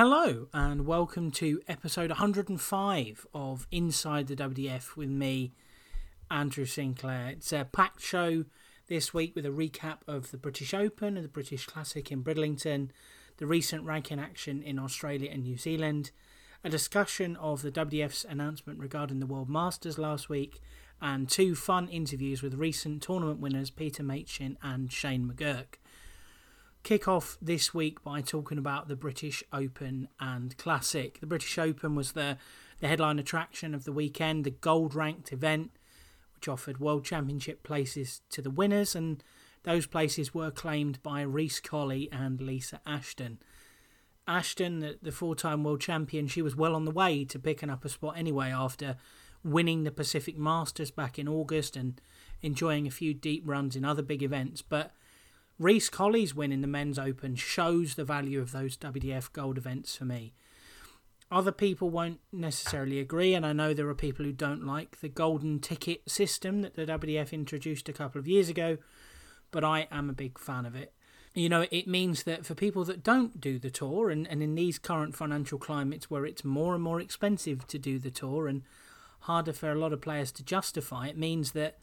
Hello, and welcome to episode 105 of Inside the WDF with me, Andrew Sinclair. It's a packed show this week with a recap of the British Open and the British Classic in Bridlington, the recent ranking action in Australia and New Zealand, a discussion of the WDF's announcement regarding the World Masters last week, and two fun interviews with recent tournament winners Peter Machin and Shane McGurk kick off this week by talking about the British Open and Classic. The British Open was the, the headline attraction of the weekend, the gold ranked event, which offered World Championship places to the winners, and those places were claimed by Reece Colley and Lisa Ashton. Ashton, the, the four time world champion, she was well on the way to picking up a spot anyway after winning the Pacific Masters back in August and enjoying a few deep runs in other big events. But Reece Colley's win in the men's open shows the value of those WDF gold events for me. Other people won't necessarily agree, and I know there are people who don't like the golden ticket system that the WDF introduced a couple of years ago, but I am a big fan of it. You know, it means that for people that don't do the tour, and, and in these current financial climates where it's more and more expensive to do the tour and harder for a lot of players to justify, it means that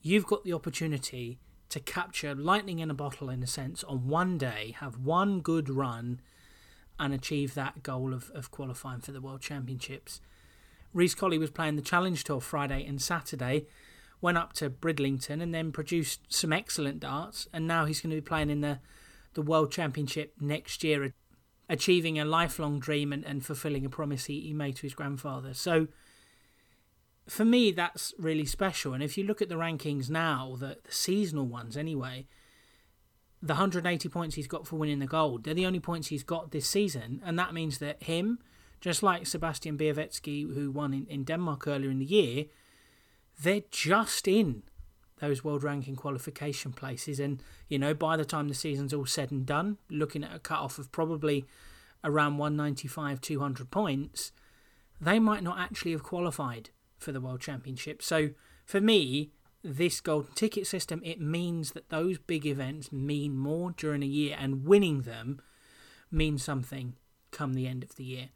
you've got the opportunity to capture lightning in a bottle, in a sense, on one day, have one good run, and achieve that goal of, of qualifying for the World Championships. Reece Colley was playing the Challenge Tour Friday and Saturday, went up to Bridlington and then produced some excellent darts, and now he's going to be playing in the, the World Championship next year, achieving a lifelong dream and, and fulfilling a promise he, he made to his grandfather. So, for me, that's really special. And if you look at the rankings now, the, the seasonal ones anyway, the 180 points he's got for winning the gold, they're the only points he's got this season. And that means that him, just like Sebastian Białecki, who won in, in Denmark earlier in the year, they're just in those world ranking qualification places. And, you know, by the time the season's all said and done, looking at a cut off of probably around 195, 200 points, they might not actually have qualified for the World Championship. So for me, this golden ticket system it means that those big events mean more during a year, and winning them means something come the end of the year.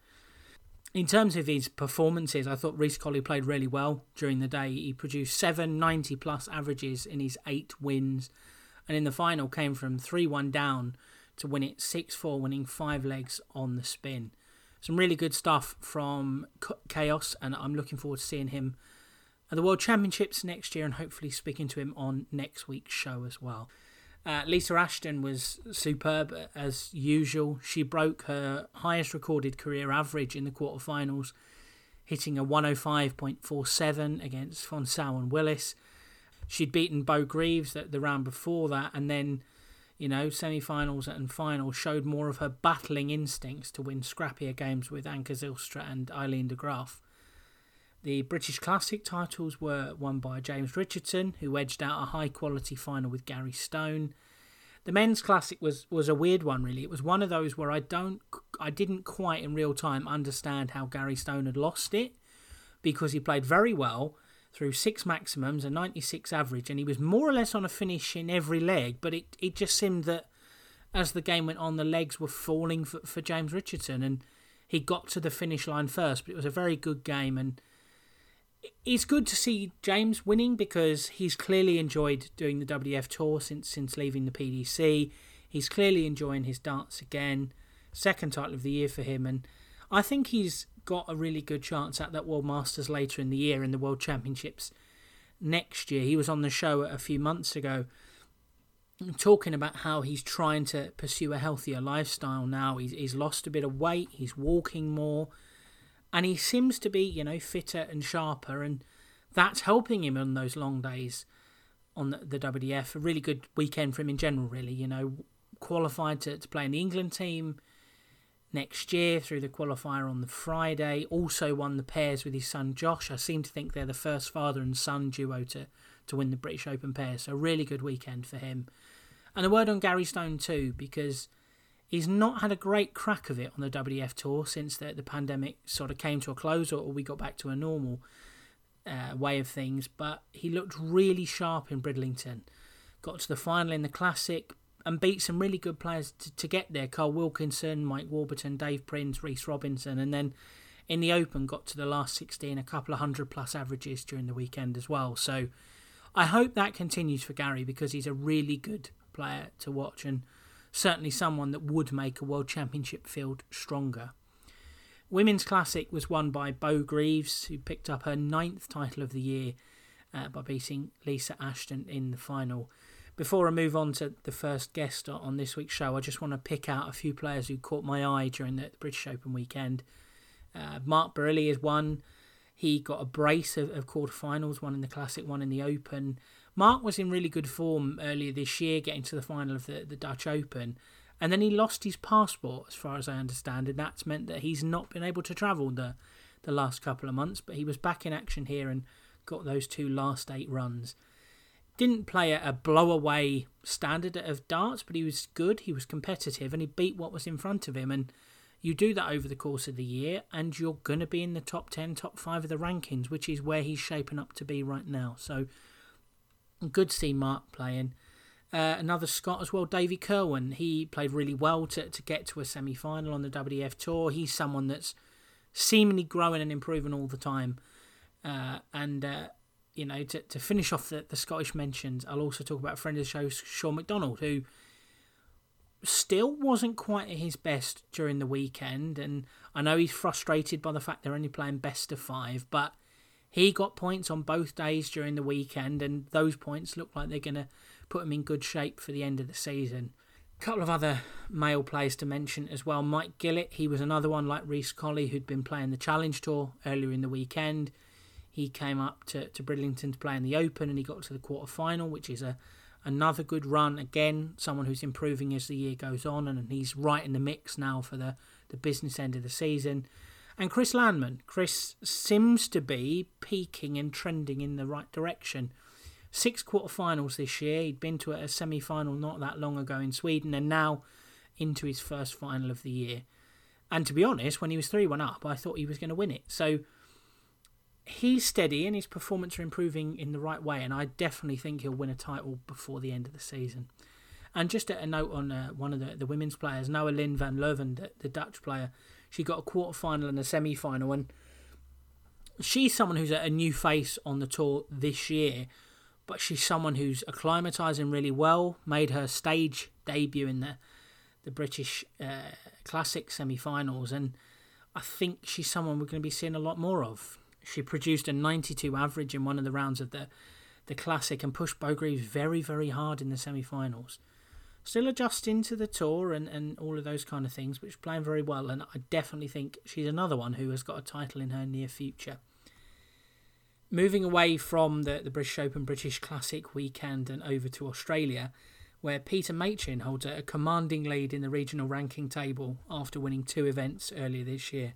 In terms of his performances, I thought Reece Colley played really well during the day. He produced seven 90 plus averages in his eight wins, and in the final came from 3 1 down to win it 6 4, winning five legs on the spin some really good stuff from Chaos, and I'm looking forward to seeing him at the World Championships next year and hopefully speaking to him on next week's show as well. Uh, Lisa Ashton was superb as usual. She broke her highest recorded career average in the quarterfinals, hitting a 105.47 against Fonsau and Willis. She'd beaten Beau Greaves at the round before that, and then you know, semi finals and final showed more of her battling instincts to win scrappier games with Anca Zijlstra and Aileen de Graaf. The British Classic titles were won by James Richardson, who edged out a high quality final with Gary Stone. The men's classic was, was a weird one, really. It was one of those where I don't, I didn't quite in real time understand how Gary Stone had lost it, because he played very well, through six maximums, a 96 average, and he was more or less on a finish in every leg. But it, it just seemed that as the game went on, the legs were falling for, for James Richardson, and he got to the finish line first. But it was a very good game, and it's good to see James winning because he's clearly enjoyed doing the WDF tour since since leaving the PDC. He's clearly enjoying his darts again. Second title of the year for him, and I think he's got a really good chance at that World Masters later in the year in the World Championships next year. He was on the show a few months ago talking about how he's trying to pursue a healthier lifestyle now. He's, he's lost a bit of weight, he's walking more, and he seems to be, you know, fitter and sharper, and that's helping him on those long days on the, the WDF. A really good weekend for him in general, really, you know, qualified to, to play in the England team next year through the qualifier on the Friday. Also won the pairs with his son Josh. I seem to think they're the first father and son duo to, to win the British Open pairs. So, really good weekend for him. And a word on Gary Stone too, because he's not had a great crack of it on the WDF tour since the, the pandemic sort of came to a close or, we got back to a normal uh, way of things. But he looked really sharp in Bridlington. Got to the final in the Classic, and beat some really good players to, to get there. Carl Wilkinson, Mike Warburton, Dave Prince, Reece Robinson, and then in the Open got to the last 16, a couple of hundred plus averages during the weekend as well. So I hope that continues for Gary because he's a really good player to watch and certainly someone that would make a World Championship field stronger. Women's Classic was won by Beau Greaves, who picked up her ninth title of the year uh, by beating Lisa Ashton in the final. Before I move on to the first guest on this week's show, I just want to pick out a few players who caught my eye during the British Open weekend. Uh, Mark Barilli is one. He got a brace of, of quarterfinals, one in the Classic, one in the Open. Mark was in really good form earlier this year, getting to the final of the, the Dutch Open. And then he lost his passport, as far as I understand, and that's meant that he's not been able to travel the, the last couple of months. But he was back in action here and got those two last eight runs didn't play a, a blow away standard of darts, but he was good. He was competitive, and he beat what was in front of him. And you do that over the course of the year, and you're going to be in the top ten, top five of the rankings, which is where he's shaping up to be right now. So good to see Mark playing. Uh, another Scot as well, Davy Kerwin. He played really well to, to get to a semi final on the WDF Tour. He's someone that's seemingly growing and improving all the time. Uh, and uh, you know, to, to finish off the, the Scottish mentions, I'll also talk about a friend of the show, Sean McDonald, who still wasn't quite at his best during the weekend. And I know he's frustrated by the fact they're only playing best of five, but he got points on both days during the weekend, and those points look like they're going to put him in good shape for the end of the season. A couple of other male players to mention as well. Mike Gillett, he was another one like Reece Colley who'd been playing the Challenge Tour earlier in the weekend. He came up to, to Bridlington to play in the Open and he got to the quarter final, which is a another good run. Again, someone who's improving as the year goes on and he's right in the mix now for the, the business end of the season. And Chris Landman. Chris seems to be peaking and trending in the right direction. Six quarterfinals this year. He'd been to a semi final not that long ago in Sweden and now into his first final of the year. And to be honest, when he was 3 1 up, I thought he was going to win it. So he's steady and his performance are improving in the right way, and I definitely think he'll win a title before the end of the season. And just a note on uh, one of the, the women's players, Noa-Lynn van Leuven, the, the Dutch player, she got a quarter final and a semi final, and she's someone who's a, new face on the tour this year, but she's someone who's acclimatizing really well, made her stage debut in the the British uh, Classic semi finals, and I think she's someone we're going to be seeing a lot more of. She produced a 92 average in one of the rounds of the, the Classic and pushed Beau Greaves very, very hard in the semi finals. Still adjusting to the tour and, and all of those kind of things, she's playing very well. And I definitely think she's another one who has got a title in her near future. Moving away from the, the British Open British Classic weekend and over to Australia, where Peter Machin holds a commanding lead in the regional ranking table after winning two events earlier this year.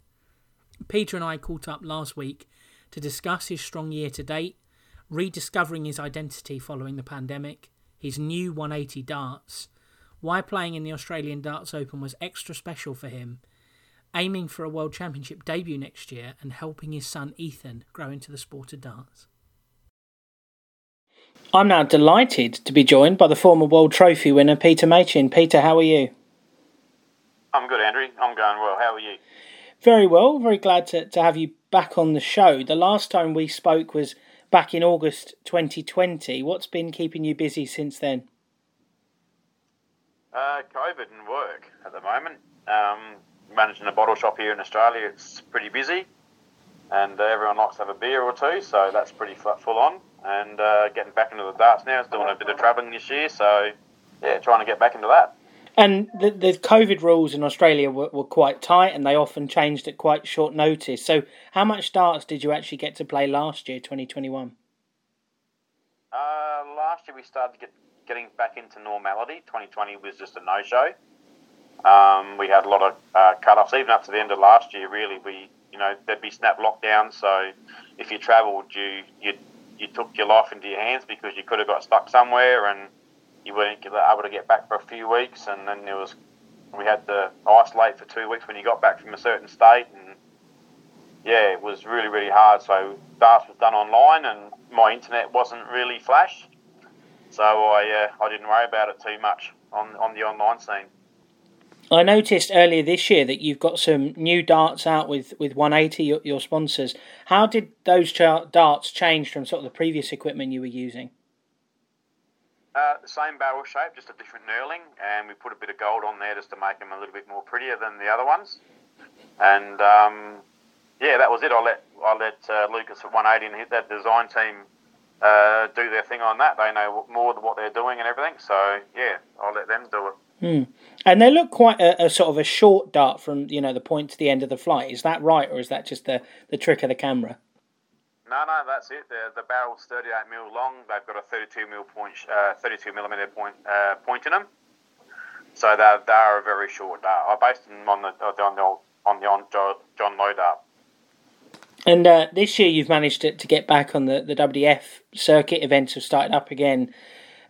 Peter and I caught up last week to discuss his strong year to date, rediscovering his identity following the pandemic, his new 180 darts, why playing in the Australian Darts Open was extra special for him, aiming for a World Championship debut next year, and helping his son Ethan grow into the sport of darts. I'm now delighted to be joined by the former World Trophy winner Peter Machin. Peter, how are you? I'm good, Andrew. I'm going well. How are you? Very well. Very glad to, to have you back on the show. The last time we spoke was back in August 2020. What's been keeping you busy since then? Uh, COVID and work at the moment. Um, managing a bottle shop here in Australia, it's pretty busy, and uh, everyone likes to have a beer or two, so that's pretty full on. And uh, getting back into the darts now, it's doing a bit of travelling this year, so yeah, trying to get back into that. And the, the COVID rules in Australia were, were quite tight and they often changed at quite short notice. So, how much darts did you actually get to play last year, 2021? Uh, last year we started get, getting back into normality. 2020 was just a no show. Um, we had a lot of uh, cut offs, even up to the end of last year, really. We, you know, there'd be snap lockdowns. So, if you travelled, you, you, you took your life into your hands because you could have got stuck somewhere and you weren't able to get back for a few weeks, and then there was we had to isolate for two weeks when you got back from a certain state, and yeah, it was really really hard. So darts was done online, and my internet wasn't really flash, so I uh, I didn't worry about it too much. on on the online scene. I noticed earlier this year that you've got some new darts out with, with 180, your, your sponsors. How did those darts change from sort of the previous equipment you were using? Uh, the same barrel shape, just a different knurling, and we put a bit of gold on there just to make them a little bit more prettier than the other ones. And um, yeah, that was it. I let I let uh, Lucas at 180 and hit that design team uh, do their thing on that. They know more than what they're doing and everything. So yeah, I'll let them do it. Hmm. And they look quite a, a, sort of a short dart from you know the point to the end of the flight. Is that right, or is that just the, the trick of the camera? No, no, that's it. The, the barrel's 38 mil long. They've got a 32 mil point, uh, 32 millimeter point uh, point in them. So they they are a very short dart. I based them on the on the on the on John Lowe dart. And uh, this year you've managed to, to get back on the, the WDF circuit events have started up again.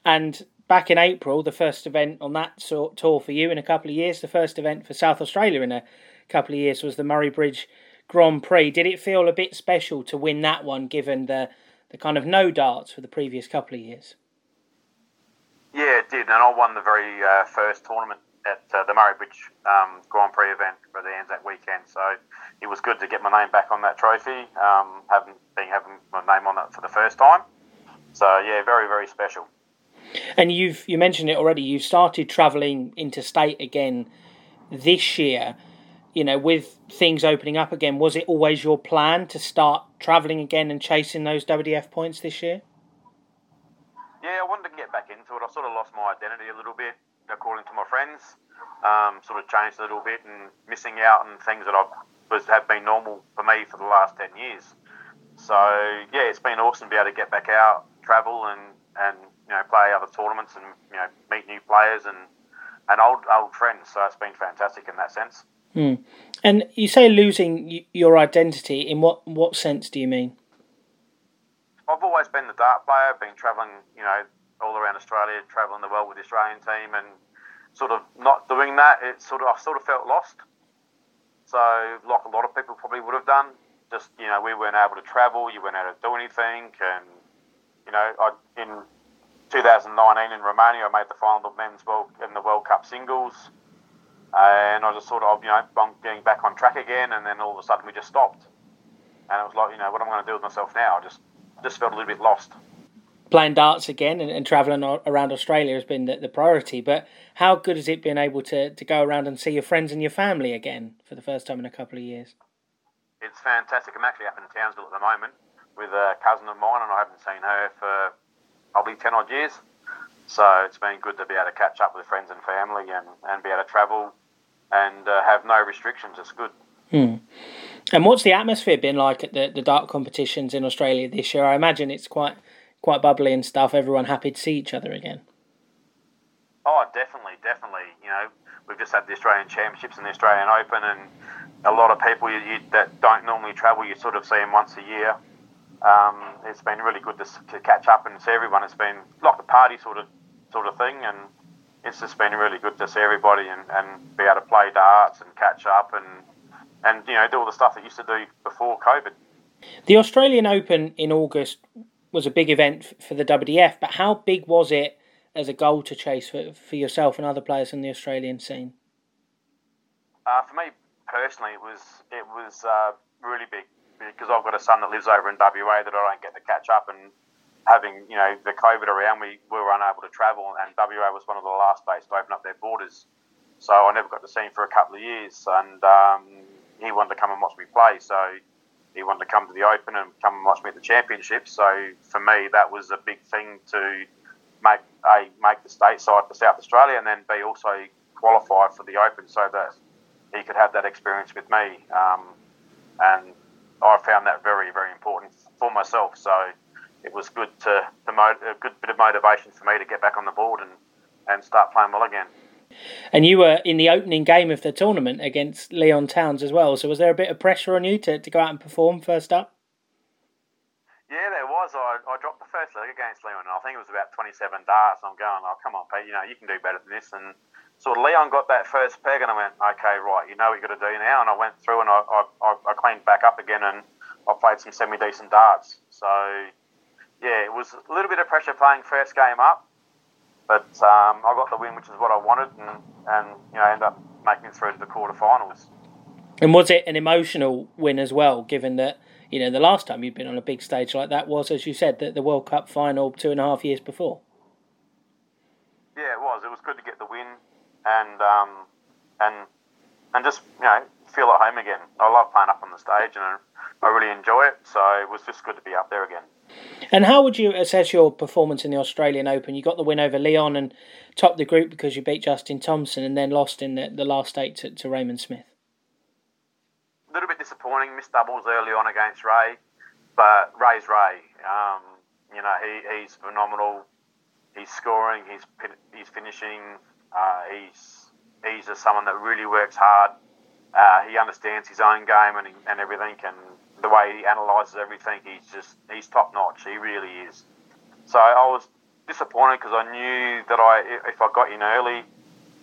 And back in April, the first event on that sort tour for you in a couple of years, the first event for South Australia in a couple of years was the Murray Bridge Grand Prix. Did it feel a bit special to win that one, given the the kind of no darts for the previous couple of years? Yeah, it did, and I won the very uh, first tournament at uh, the Murray Bridge um, Grand Prix event for the Anzac weekend. So it was good to get my name back on that trophy, um, having being having my name on it for the first time. So yeah, very very special. And you've you mentioned it already. You've started travelling interstate again this year. You know, with things opening up again, was it always your plan to start travelling again and chasing those WDF points this year? Yeah, I wanted to get back into it. I sort of lost my identity a little bit, according to my friends. Um, sort of changed a little bit and missing out on things that I was have been normal for me for the last ten years. So yeah, it's been awesome to be able to get back out, travel, and and you know, play other tournaments and you know, meet new players and and old old friends. So it's been fantastic in that sense. Mm. And you say losing your identity. In what what sense do you mean? I've always been the dart player. I've been travelling, you know, all around Australia, travelling the world with the Australian team, and sort of not doing that. It sort of I sort of felt lost. So, like a lot of people probably would have done, just you know, we weren't able to travel. You weren't able to do anything, and you know, I in 2019 in Romania, I made the final of men's world in the World Cup singles, and I just sort of you know getting back on track again, and then all of a sudden we just stopped, and it was like you know what am I going to do with myself now? I just just felt a little bit lost. Playing darts again and, and travelling around Australia has been the, the, priority, but how good has it been able to, to go around and see your friends and your family again for the first time in a couple of years? It's fantastic. I'm actually up in Townsville at the moment with a cousin of mine, and I haven't seen her for probably 10 odd years. So it's been good to be able to catch up with friends and family and, and be able to travel and uh, have no restrictions. It's good. Hmm. And what's the atmosphere been like at the, the dart competitions in Australia this year? I imagine it's quite quite bubbly and stuff. Everyone happy to see each other again. Oh, definitely, definitely. You know, we've just had the Australian Championships and the Australian Open, and a lot of people you, you, that don't normally travel, you sort of see them once a year. Um, it's been really good to, to catch up and see everyone. It's been like a party sort of sort of thing, and it's just been really good to see everybody and, and be able to play darts and catch up and and you know do all the stuff that used to do before COVID. The Australian Open in August was a big event for the WDF, but how big was it as a goal to chase for, for yourself and other players in the Australian scene? Uh, for me personally, it was it was uh, really big because I've got a son that lives over in WA that I don't get to catch up and having you know the COVID around, we, we were unable to travel, and WA was one of the last states to open up their borders. So I never got to see him for a couple of years, and um, he wanted to come and watch me play. So he wanted to come to the Open and come and watch me at the Championships. So for me, that was a big thing to make a make the stateside for South Australia, and then B also qualify for the Open, so that he could have that experience with me. Um, and I found that very, very important for myself. So it was good to, to a good bit of motivation for me to get back on the board and, and start playing well again. And you were in the opening game of the tournament against Leon Towns as well. So was there a bit of pressure on you to, to go out and perform first up? Yeah, there was. I, I dropped the first leg against Leon. And I think it was about 27 darts. I'm going, oh, come on, Pete, you know, you can do better than this. And sort of Leon got that first peg, and I went, okay, right, you know what you've got to do now. And I went through and I, I, I cleaned back up again, and I played some semi decent darts. So yeah, it was a little bit of pressure playing first game up, but um, I got the win, which is what I wanted, and, and you know, end up making it through to the quarterfinals. And was it an emotional win as well, given that you know the last time you'd been on a big stage like that was, as you said, the, the World Cup final two and a half years before? Yeah, it was. It was good to get the win, and um, and and just you know feel at home again. I love playing up on the stage, and I really enjoy it. So it was just good to be up there again. And how would you assess your performance in the Australian Open? You got the win over Leon and topped the group because you beat Justin Thompson, and then lost in the, the last eight to, to Raymond Smith a little bit disappointing. Missed doubles early on against Ray, but Ray's Ray. Um, you know, he, he's phenomenal. He's scoring. He's he's finishing. Uh, he's he's just someone that really works hard. Uh, he understands his own game and, and everything, and the way he analyses everything, he's just he's top notch. He really is. So I was disappointed because I knew that I if I got in early,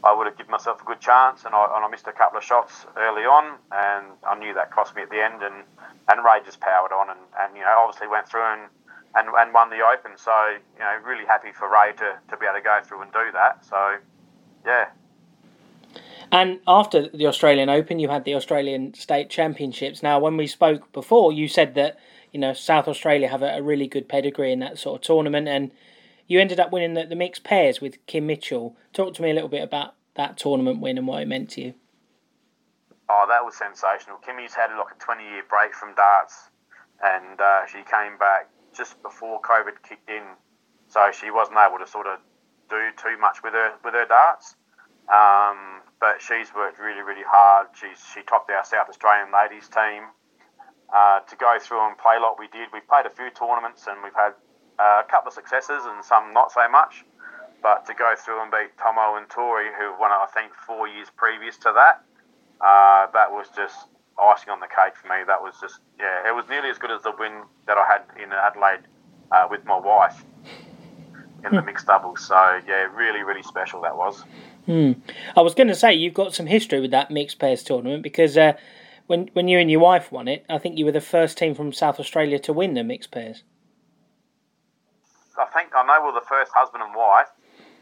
I would have given myself a good chance, and I, and I missed a couple of shots early on, and I knew that cost me at the end, and, and Ray just powered on, and, and you know obviously went through and, and, and won the Open, so you know really happy for Ray to, to be able to go through and do that, so yeah. And after the Australian Open, you had the Australian State Championships. Now, when we spoke before, you said that you know South Australia have a, a really good pedigree in that sort of tournament, and you ended up winning the, the mixed pairs with Kim Mitchell. Talk to me a little bit about that tournament win and what it meant to you. Oh, that was sensational. Kimmy's had like a 20 year break from darts, and uh, she came back just before COVID kicked in, so she wasn't able to sort of do too much with her with her darts. Um, but she's worked really, really hard. She's she topped our South Australian ladies team. Uh, to go through and play like we did, we played a few tournaments and we've had uh, a couple of successes and some not so much. But to go through and beat Tomo and Tori, who won, I think, four years previous to that, uh, that was just icing on the cake for me. That was just, yeah, it was nearly as good as the win that I had in Adelaide uh, with my wife in the mixed doubles. So, yeah, really, really special that was. Hmm. I was going to say, you've got some history with that mixed pairs tournament because uh, when, when you and your wife won it, I think you were the first team from South Australia to win the mixed pairs. I think I know we're the first husband and wife.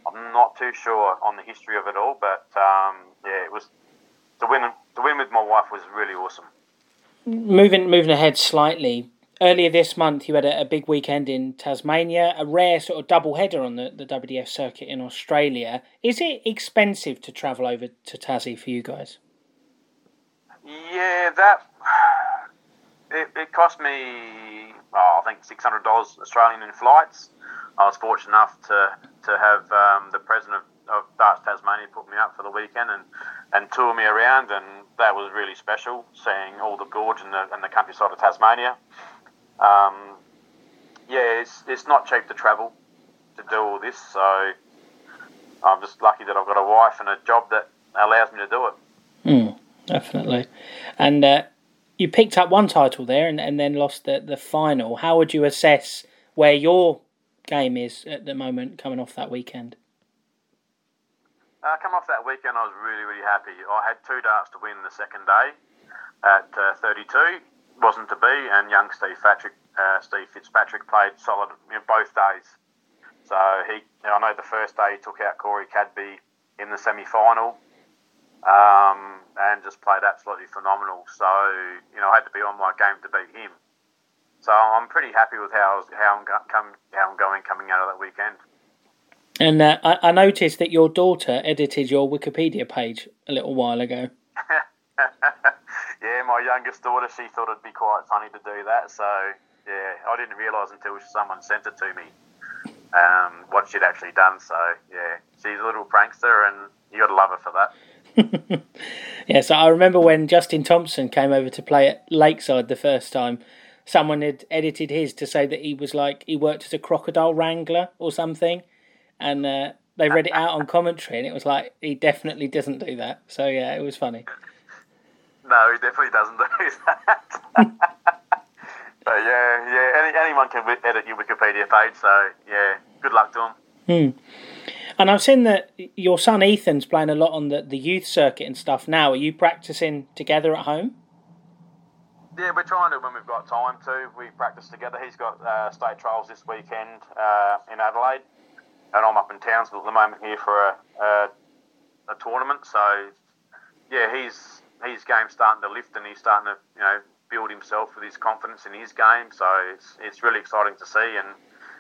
I'm not too sure on the history of it all, but um, yeah, it was the win. The win with my wife was really awesome. Moving moving ahead slightly. Earlier this month, you had a, a big weekend in Tasmania, a rare sort of double header on the, the WDF circuit in Australia. Is it expensive to travel over to Tassie for you guys? Yeah, that it, it cost me, oh, I think six hundred dollars Australian in flights. I was fortunate enough to to have um, the president of, of Darts Tasmania put me up for the weekend and, and tour me around, and that was really special, seeing all the gorge and the, and the countryside of Tasmania. Um, yeah, it's, it's not cheap to travel to do all this, so I'm just lucky that I've got a wife and a job that allows me to do it. Mm, definitely. And uh, you picked up one title there and, and then lost the, the final. How would you assess where your game is at the moment coming off that weekend? Uh, coming off that weekend, I was really, really happy. I had two darts to win the second day at uh, 32. Wasn't to be, and young Steve Patrick, uh, Steve Fitzpatrick played solid you know, both days. So he, you know, I know the first day he took out Corey Cadby in the semi-final, um, and just played absolutely phenomenal. So you know, I had to be on my game to beat him. So I'm pretty happy with how how I'm, come, how I'm going coming out of that weekend. And uh, I, I noticed that your daughter edited your Wikipedia page a little while ago. yeah, my youngest daughter, she thought it'd be quite funny to do that. So yeah, I didn't realise until someone sent it to me um, what she'd actually done. So yeah, she's a little prankster, and you got to love her for that. yeah, so I remember when Justin Thompson came over to play at Lakeside the first time someone had edited his to say that he was like he worked as a crocodile wrangler or something, and uh, they read it out on commentary, and it was like he definitely doesn't do that. So yeah, it was funny. No, he definitely doesn't do that. but yeah, yeah, any, anyone can edit your Wikipedia page, so yeah, good luck to them. Hmm. And I've seen that your son Ethan's playing a lot on the, the youth circuit and stuff now. Are you practicing together at home? Yeah, we're trying to when we've got time to. We practice together. He's got uh, state trials this weekend uh, in Adelaide, and I'm up in Townsville at the moment here for a, a, a tournament. So yeah, he's his game's starting to lift and he's starting to you know build himself with his confidence in his game. So it's it's really exciting to see and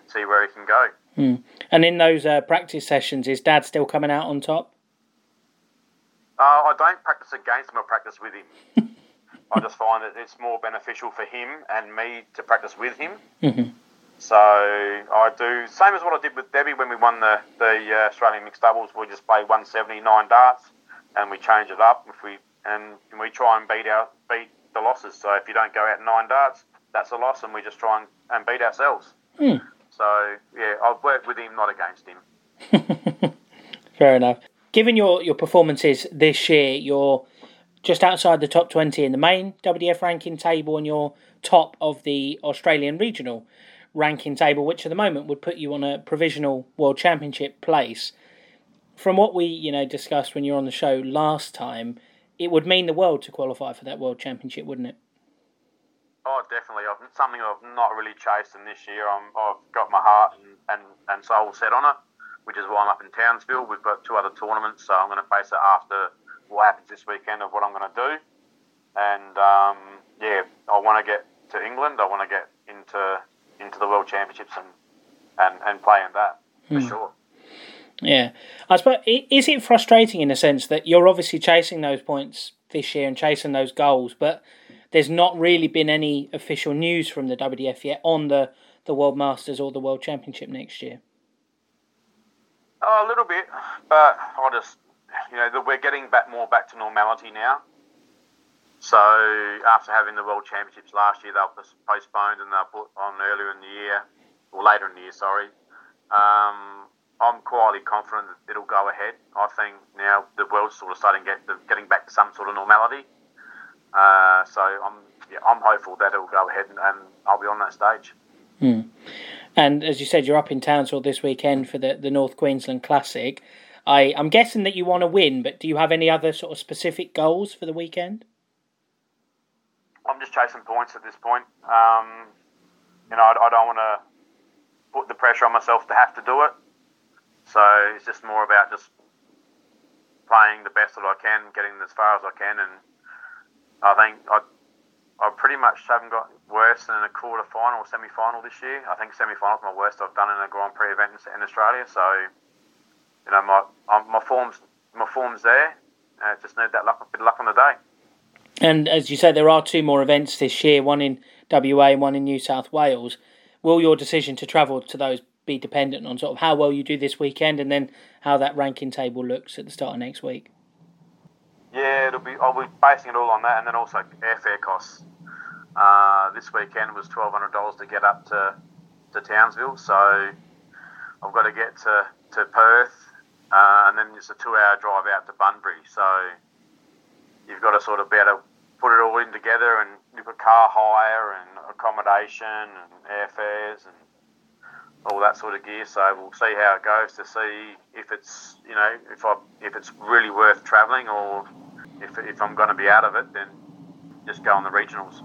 see where he can go. Hmm. And in those uh, practice sessions, is Dad still coming out on top? Uh, I don't practice against him. I practice with him. I just find that it's more beneficial for him and me to practice with him. Mm-hmm. So I do same as what I did with Debbie when we won the the uh, Australian mixed doubles. We just play 179 darts and we change it up if we and we try and beat our beat the losses. So if you don't go out nine darts, that's a loss, and we just try and, and beat ourselves. Hmm. So yeah, I've worked with him, not against him. Fair enough. Given your, your performances this year, you're just outside the top 20 in the main WDF ranking table and you're top of the Australian regional ranking table, which at the moment would put you on a provisional World Championship place. From what we, you know, discussed when you were on the show last time, it would mean the world to qualify for that World Championship, wouldn't it? Oh, definitely. I've, something I've not really chased in this year. i have got my heart and, and, and soul set on it, which is why I'm up in Townsville. We've got two other tournaments, so I'm going to face it after what happens this weekend of what I'm going to do. And um, yeah, I want to get to England. I want to get into into the World Championships and and, and play in that for hmm. sure. Yeah, I suppose is it frustrating in a sense that you're obviously chasing those points this year and chasing those goals, but there's not really been any official news from the WDF yet on the the World Masters or the World Championship next year. Oh, a little bit, but I just you know we're getting back more back to normality now. So after having the World Championships last year, they were postponed and they were put on earlier in the year or later in the year. Sorry. Um, I'm quietly confident that it'll go ahead. I think now the world's sort of starting to get getting back to some sort of normality. Uh, so I'm yeah, I'm hopeful that it'll go ahead and, and I'll be on that stage. Hmm. And as you said, you're up in Townsville this weekend for the, the North Queensland Classic. I, I'm guessing that you want to win, but do you have any other sort of specific goals for the weekend? I'm just chasing points at this point. Um, you know, I, I don't want to put the pressure on myself to have to do it. So it's just more about just playing the best that I can, getting as far as I can, and I think I I pretty much haven't got worse than a quarter final or semi final this year. I think semi final is my worst I've done in a Grand Prix event in, Australia. So you know my my form's my form's there. Uh, just need that luck, bit of luck on the day. And as you say, there are two more events this year, one in WA and one in New South Wales. Will your decision to travel to those be dependent on sort of how well you do this weekend and then how that ranking table looks at the start of next week. Yeah, it'll be. I'll be basing it all on that, and then also airfare costs. Uh, this weekend was twelve hundred dollars to get up to to Townsville, so I've got to get to to Perth, uh, and then it's a two-hour drive out to Bunbury. So you've got to sort of be able to put it all in together, and you've got car hire and accommodation and airfares and all that sort of gear. So we'll see how it goes to see if it's you know if I if it's really worth travelling or if if I'm going to be out of it, then just go on the regionals.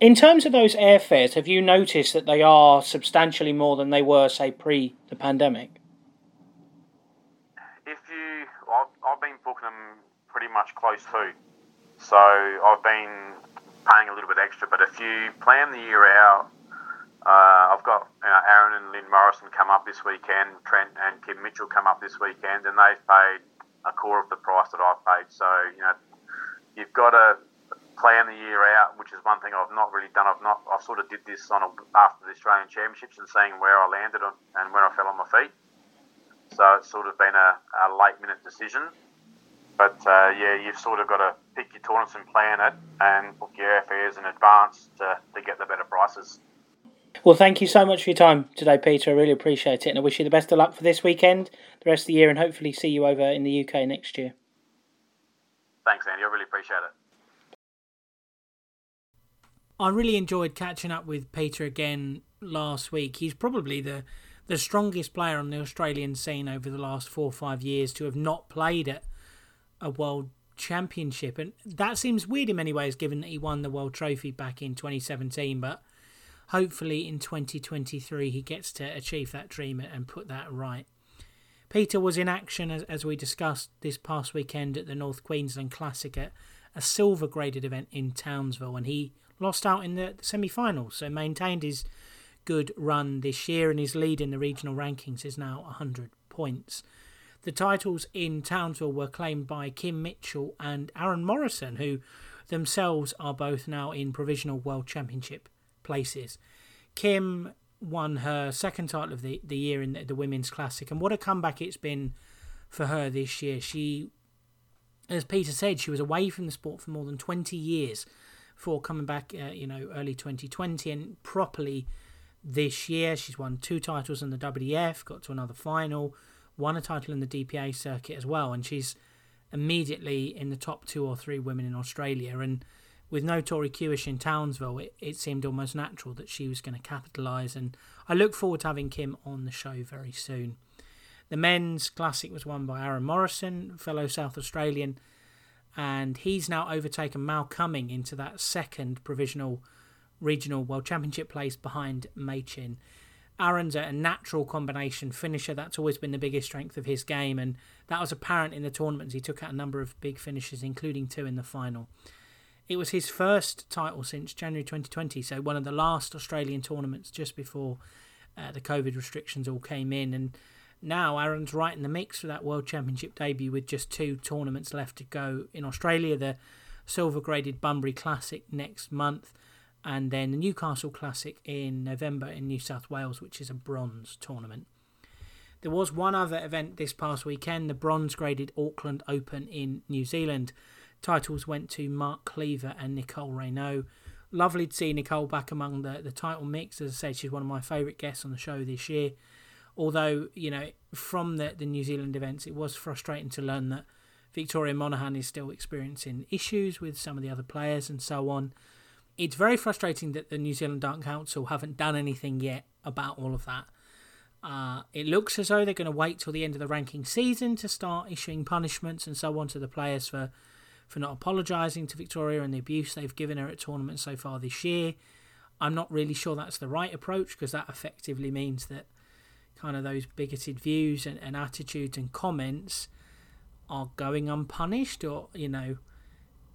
In terms of those airfares, have you noticed that they are substantially more than they were, say, pre the pandemic? If you, I've, I've been booking them pretty much close to, so I've been paying a little bit extra. But if you plan the year out uh, I've got you know, Aaron and Lynn Morrison come up this weekend, Trent and Kim Mitchell come up this weekend, and they've paid a quarter of the price that I've paid. So, you know, you've got to plan the year out, which is one thing I've not really done. I've not, I sort of did this on a, after the Australian Championships and seeing where I landed on, and where I fell on my feet. So it's sort of been a, a late minute decision. But uh, yeah, you've sort of got to pick your tournaments and plan it and book your airfares in advance to, to get the better prices. Well, thank you so much for your time today, Peter. I really appreciate it, and I wish you the best of luck for this weekend, the rest of the year, and hopefully see you over in the UK next year. Thanks, Andy. I really appreciate it. I really enjoyed catching up with Peter again last week. He's probably the the strongest player on the Australian scene over the last four or five years to have not played at a world championship, and that seems weird in many ways, given that he won the world trophy back in 2017. But hopefully in 2023 he gets to achieve that dream and put that right. Peter was in action, as, as we discussed this past weekend at the North Queensland Classic at a silver graded event in Townsville, and he lost out in the, semi finals, so maintained his good run this year, and his lead in the regional rankings is now 100 points. The titles in Townsville were claimed by Kim Mitchell and Aaron Morrison, who themselves are both now in provisional World Championship places. Kim won her second title of the, the year in the, the Women's Classic, and what a comeback it's been for her this year. She, as Peter said, she was away from the sport for more than 20 years before coming back, uh, you know, early 2020 and properly this year. She's won two titles in the WDF, got to another final, won a title in the DPA circuit as well, and she's immediately in the top two or three women in Australia. And with no Tori Kewish in Townsville, it, it seemed almost natural that she was going to capitalise. And I look forward to having Kim on the show very soon. The men's classic was won by Aaron Morrison, fellow South Australian, and he's now overtaken Mal Cuming into that second provisional regional world championship place behind Machin. Aaron's a natural combination finisher. That's always been the biggest strength of his game, and that was apparent in the tournaments. He took out a number of big finishes, including two in the final. It was his first title since January 2020, so one of the last Australian tournaments just before uh, the COVID restrictions all came in. And now Aaron's right in the mix for that World Championship debut with just two tournaments left to go in Australia the silver graded Bunbury Classic next month and then the Newcastle Classic in November in New South Wales, which is a bronze tournament. There was one other event this past weekend, the bronze graded Auckland Open in New Zealand. Titles went to Mark Cleaver and Nicole Regnaud. Lovely to see Nicole back among the, the title mix. As I said, she's one of my favourite guests on the show this year. Although, you know, from the, the New Zealand events, it was frustrating to learn that Victoria Monaghan is still experiencing issues with some of the other players and so on it's very frustrating that the New Zealand Dart Council haven't done anything yet about all of that. Uh, it looks as though they're going to wait till the end of the ranking season to start issuing punishments and so on to the players for, for not apologising to Victoria and the abuse they've given her at tournaments so far this year. I'm not really sure that's the right approach because that effectively means that kind of those bigoted views and, and attitudes and comments are going unpunished or, you know,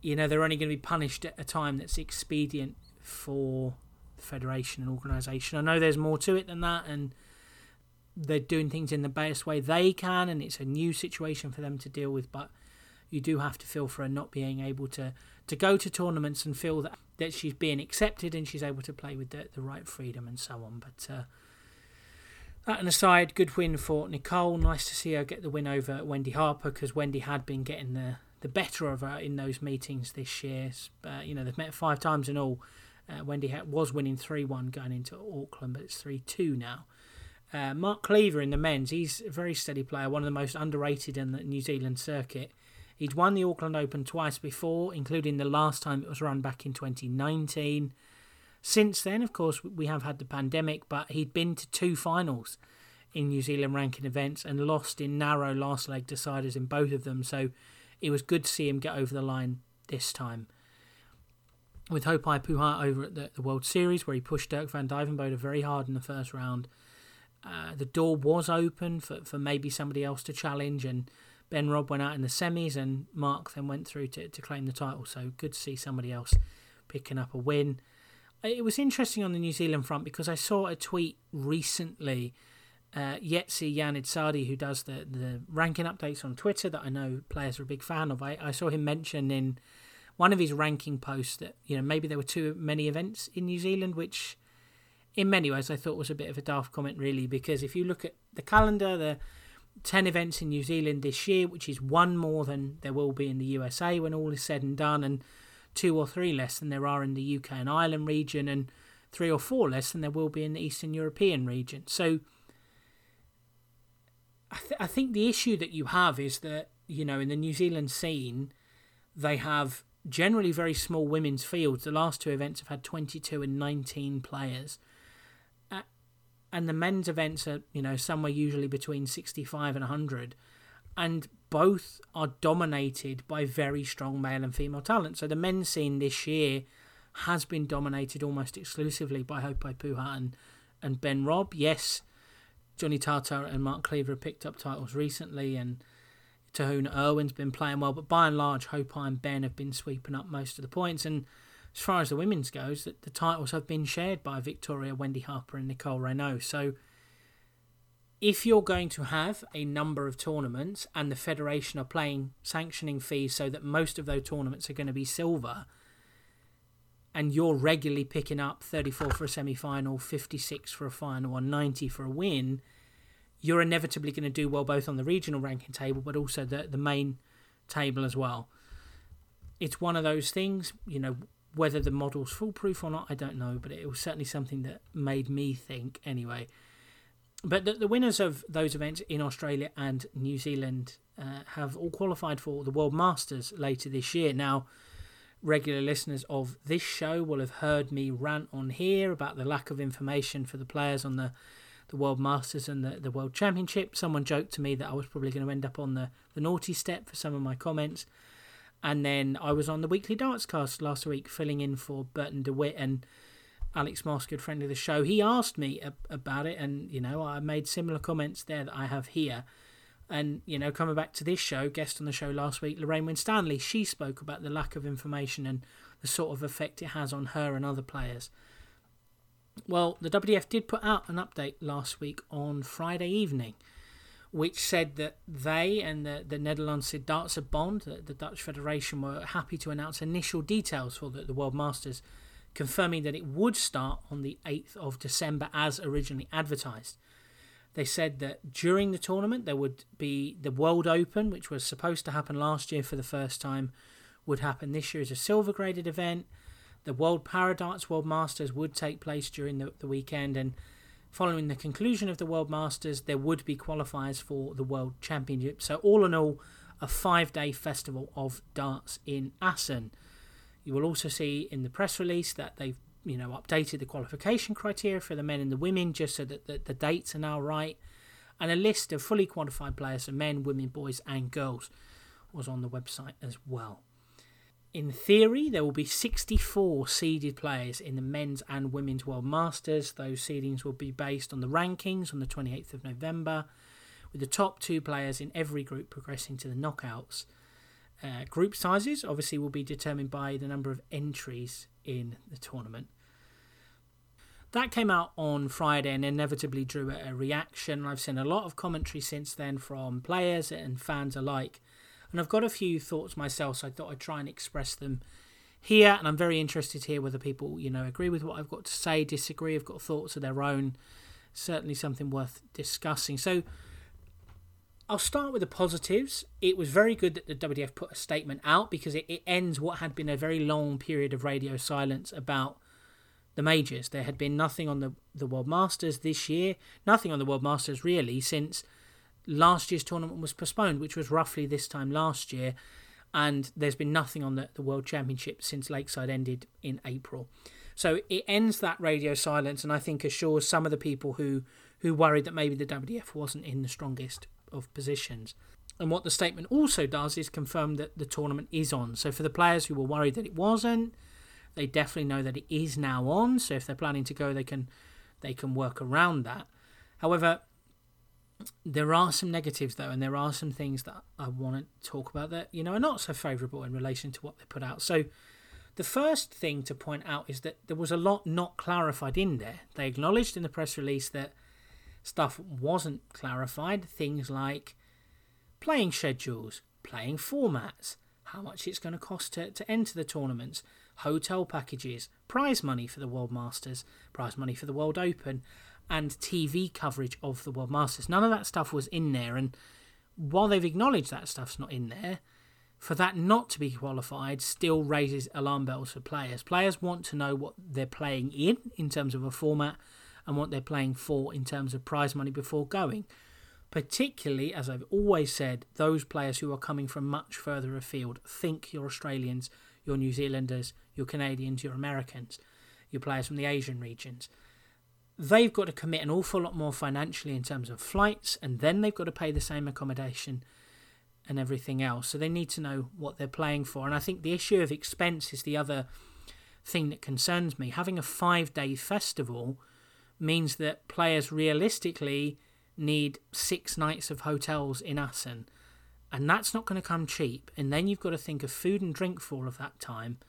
you know they're only going to be punished at a time that's expedient for the federation and organisation. I know there's more to it than that, and they're doing things in the best way they can, and it's a new situation for them to deal with. But you do have to feel for her not being able to to go to tournaments and feel that that she's being accepted and she's able to play with the, the right freedom and so on. But uh, that and aside, good win for Nicole. Nice to see her get the win over Wendy Harper because Wendy had been getting the the better of her in those meetings this year. Uh, you know, they've met five times in all. Uh, Wendy was winning 3 1 going into Auckland, but it's 3 2 now. Uh, Mark Cleaver in the men's, he's a very steady player, one of the most underrated in the New Zealand circuit. He'd won the Auckland Open twice before, including the last time it was run back in 2019. Since then, of course, we have had the pandemic, but he'd been to two finals in New Zealand ranking events and lost in narrow last leg deciders in both of them. So it was good to see him get over the line this time. With Haupai Puha over at the, the, World Series, where he pushed Dirk van Duijvenbode very hard in the first round, uh, the door was open for, for maybe somebody else to challenge, and Ben Robb went out in the semis, and Mark then went through to, to claim the title. So good to see somebody else picking up a win. It was interesting on the New Zealand front because I saw a tweet recently uh, Yetzi Yanid who does the, the ranking updates on Twitter that I know players are a big fan of, I, I saw him mention in one of his ranking posts that you know maybe there were too many events in New Zealand, which in many ways I thought was a bit of a daft comment, really, because if you look at the calendar, the 10 events in New Zealand this year, which is one more than there will be in the USA when all is said and done, and two or three less than there are in the UK and Ireland region, and three or four less than there will be in the Eastern European region. So I, th- I think the issue that you have is that you know in the New Zealand scene, they have generally very small women's fields. The last two events have had 22 and 19 players. And the men's events are, you know, somewhere usually between 65 and 100. And both are dominated by very strong male and female talent. So the men's scene this year has been dominated almost exclusively by Haupai Puha and, and Ben Robb. Yes, Johnny Tartar and Mark Cleaver picked up titles recently, and Te Irwin's been playing well, but by and large, Hope and Ben have been sweeping up most of the points. And as far as the women's goes, the, the titles have been shared by Victoria, Wendy Harper, and Nicole Regnaud. So if you're going to have a number of tournaments and the federation are playing sanctioning fees so that most of those tournaments are going to be silver and you're regularly picking up 34 for a semi-final 56 for a final or 90 for a win you're inevitably going to do well both on the regional ranking table but also the, the main table as well it's one of those things you know whether the model's foolproof or not i don't know but it was certainly something that made me think anyway but the, the, winners of those events in Australia and New Zealand uh, have all qualified for the World Masters later this year. Now, regular listeners of this show will have heard me rant on here about the lack of information for the players on the, the World Masters and the, the World Championship. Someone joked to me that I was probably going to end up on the, the naughty step for some of my comments. And then I was on the weekly darts cast last week, filling in for Burton DeWitt and Alex Moss, good friend of the show, he asked me about it, and you know I made similar comments there that I have here. And you know, coming back to this show, guest on the show last week, Lorraine Winstanley, she spoke about the lack of information and the sort of effect it has on her and other players. Well, the WDF did put out an update last week on Friday evening, which said that they and the, the Netherlands Darts of Bond, the, the Dutch Federation, were happy to announce initial details for the, the World Masters confirming that it would start on the 8th of December as originally advertised. They said that during the tournament there would be the World Open, which was supposed to happen last year for the first time, would happen this year as a silver graded event. The World Paradarts World Masters would take place during the, the weekend, and following the conclusion of the World Masters, there would be qualifiers for the World Championship. So, all in all, a five day festival of darts in Assen. You will also see in the press release that they've you know updated the qualification criteria for the men and the women just so that the, the dates are now right and a list of fully qualified players for men, women, boys and girls was on the website as well. In theory, there will be 64 seeded players in the men's and women's World Masters. Those seedings will be based on the rankings on the 28th of November, with the top two players in every group progressing to the knockouts. Uh, group sizes obviously will be determined by the number of entries in the tournament. That came out on Friday and inevitably drew a reaction. I've seen a lot of commentary since then from players and fans alike. And I've got a few thoughts myself, so I thought I'd try and express them here. And I'm very interested to hear whether people, you know, agree with what I've got to say, disagree, have got thoughts of their own. Certainly something worth discussing. So, I'll start with the positives. It was very good that the WDF put a statement out because it, it ends what had been a very long period of radio silence about the majors. There had been nothing on the, the World Masters this year, nothing on the World Masters really since last year's tournament was postponed, which was roughly this time last year. And there's been nothing on the, the World Championship since Lakeside ended in April. So it ends that radio silence and I think assures some of the people who, who worried that maybe the WDF wasn't in the strongest of positions. And what the statement also does is confirm that the tournament is on. So for the players who were worried that it wasn't, they definitely know that it is now on. So if they're planning to go, they can they can work around that. However, there are some negatives though, and there are some things that I want to talk about that you know are not so favourable in relation to what they put out. So the first thing to point out is that there was a lot not clarified in there. They acknowledged in the press release that Stuff wasn't clarified, things like playing schedules, playing formats, how much it's going to cost to, to enter the tournaments, hotel packages, prize money for the World Masters, prize money for the World Open, and TV coverage of the World Masters. None of that stuff was in there, and while they've acknowledged that stuff's not in there, for that not to be qualified still raises alarm bells for players. Players want to know what they're playing in in terms of a format and what they're playing for in terms of prize money before going. Particularly, as I've always said, those players who are coming from much further afield. Think your Australians, your New Zealanders, your Canadians, your Americans, your players from the Asian regions. They've got to commit an awful lot more financially in terms of flights, and then they've got to pay the same accommodation and everything else. So they need to know what they're playing for. And I think the issue of expense is the other thing that concerns me. Having a five day festival means that players realistically need six nights of hotels in Assen, and that's not going to come cheap. And then you've got to think of food and drink for all of that time.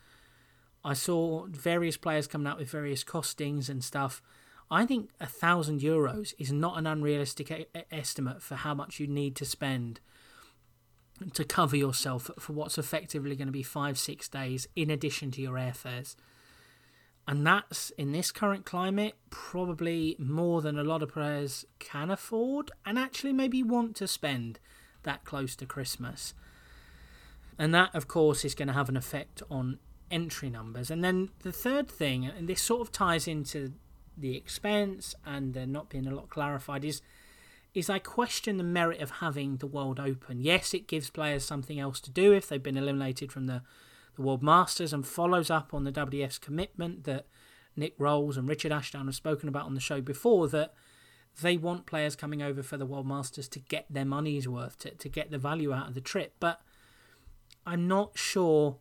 I saw various players coming out with various costings and stuff. I think a thousand euros is not an unrealistic estimate for how much you need to spend to cover yourself for what's effectively going to be five, six days in addition to your airfares. And that's in this current climate probably more than a lot of players can afford and actually maybe want to spend that close to Christmas. And that, of course, is going to have an effect on entry numbers. And then the third thing, and this sort of ties into the expense and there not being a lot clarified, is is I question the merit of having the World Open. Yes, it gives players something else to do if they've been eliminated from the, the World Masters and follows up on the WDF's commitment that Nick Rolls and Richard Ashdown have spoken about on the show before that they want players coming over for the World Masters to get their money's worth, to, to get the value out of the trip. But I'm not sure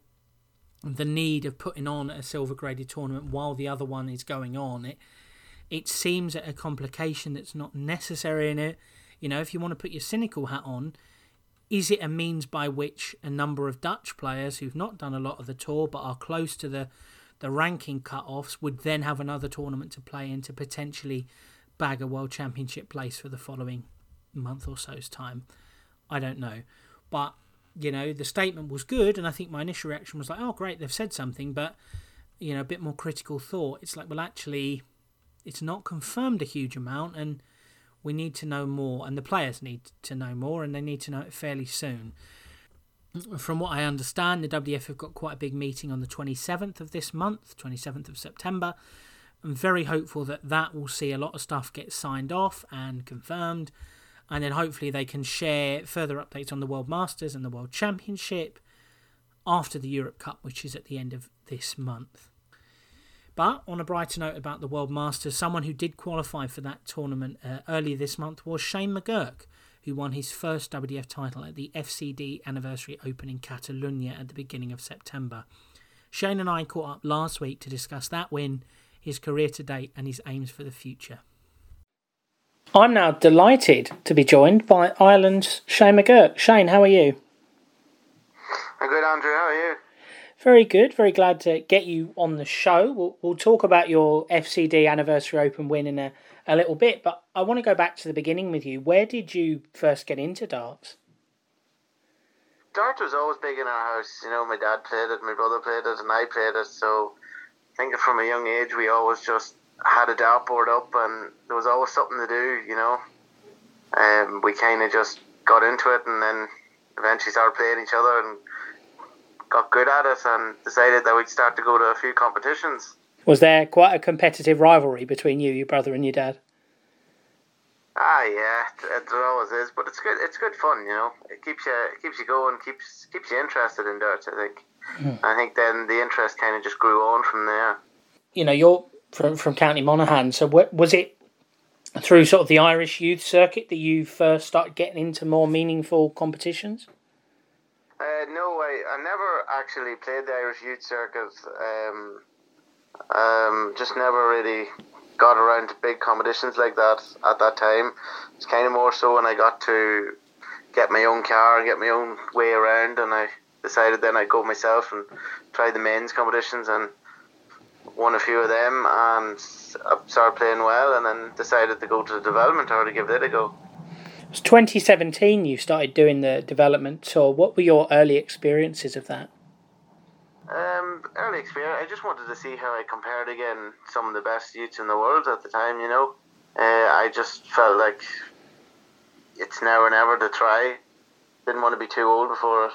the need of putting on a silver graded tournament while the other one is going on. It it seems a complication that's not necessary in it. You know, if you want to put your cynical hat on, is it a means by which a number of Dutch players who've not done a lot of the tour but are close to the the ranking cut-offs would then have another tournament to play in to potentially bag a world championship place for the following month or so's time? I don't know. But, you know, the statement was good and I think my initial reaction was like, oh great, they've said something, but you know, a bit more critical thought. It's like, well actually it's not confirmed a huge amount, and we need to know more, and the players need to know more, and they need to know it fairly soon. From what I understand, the WDF have got quite a big meeting on the 27th of this month, 27th of September. I'm very hopeful that that will see a lot of stuff get signed off and confirmed, and then hopefully they can share further updates on the World Masters and the World Championship after the Europe Cup, which is at the end of this month. But on a brighter note about the World Masters, someone who did qualify for that tournament uh, earlier this month was Shane McGurk, who won his first WDF title at the FCD Anniversary Open in Catalonia at the beginning of September. Shane and I caught up last week to discuss that win, his career to date, and his aims for the future. I'm now delighted to be joined by Ireland's Shane McGurk. Shane, how are you? I'm good, Andrew. How are you? Very good. Very glad to get you on the show. We'll, we'll talk about your FCD Anniversary Open win in a, a little bit, but I want to go back to the beginning with you. Where did you first get into darts? Darts was always big in our house. You know, my dad played it, my brother played it, and I played it. So I think from a young age, we always just had a dartboard up, and there was always something to do. You know, um, we kind of just got into it, and then eventually started playing each other and got good at it and decided that we'd start to go to a few competitions. Was there quite a competitive rivalry between you, your brother, and your dad? Ah, yeah, it, it always is, but it's good. It's good fun, you know. It keeps you it keeps you going, keeps keeps you interested in darts. I think. Mm. I think then the interest kind of just grew on from there. You know, you're from from County Monaghan, so what, was it through sort of the Irish youth circuit that you first started getting into more meaningful competitions? Uh, no, I, I never actually played the Irish youth circuit. Um, um, just never really got around to big competitions like that at that time. It's kind of more so when I got to get my own car and get my own way around, and I decided then I'd go myself and try the men's competitions and won a few of them and started playing well, and then decided to go to the development tour to give it a go. It was 2017 you started doing the development tour. What were your early experiences of that? Um, early experience. I just wanted to see how I compared again some of the best youths in the world at the time. You know, uh, I just felt like it's now or never to try. Didn't want to be too old before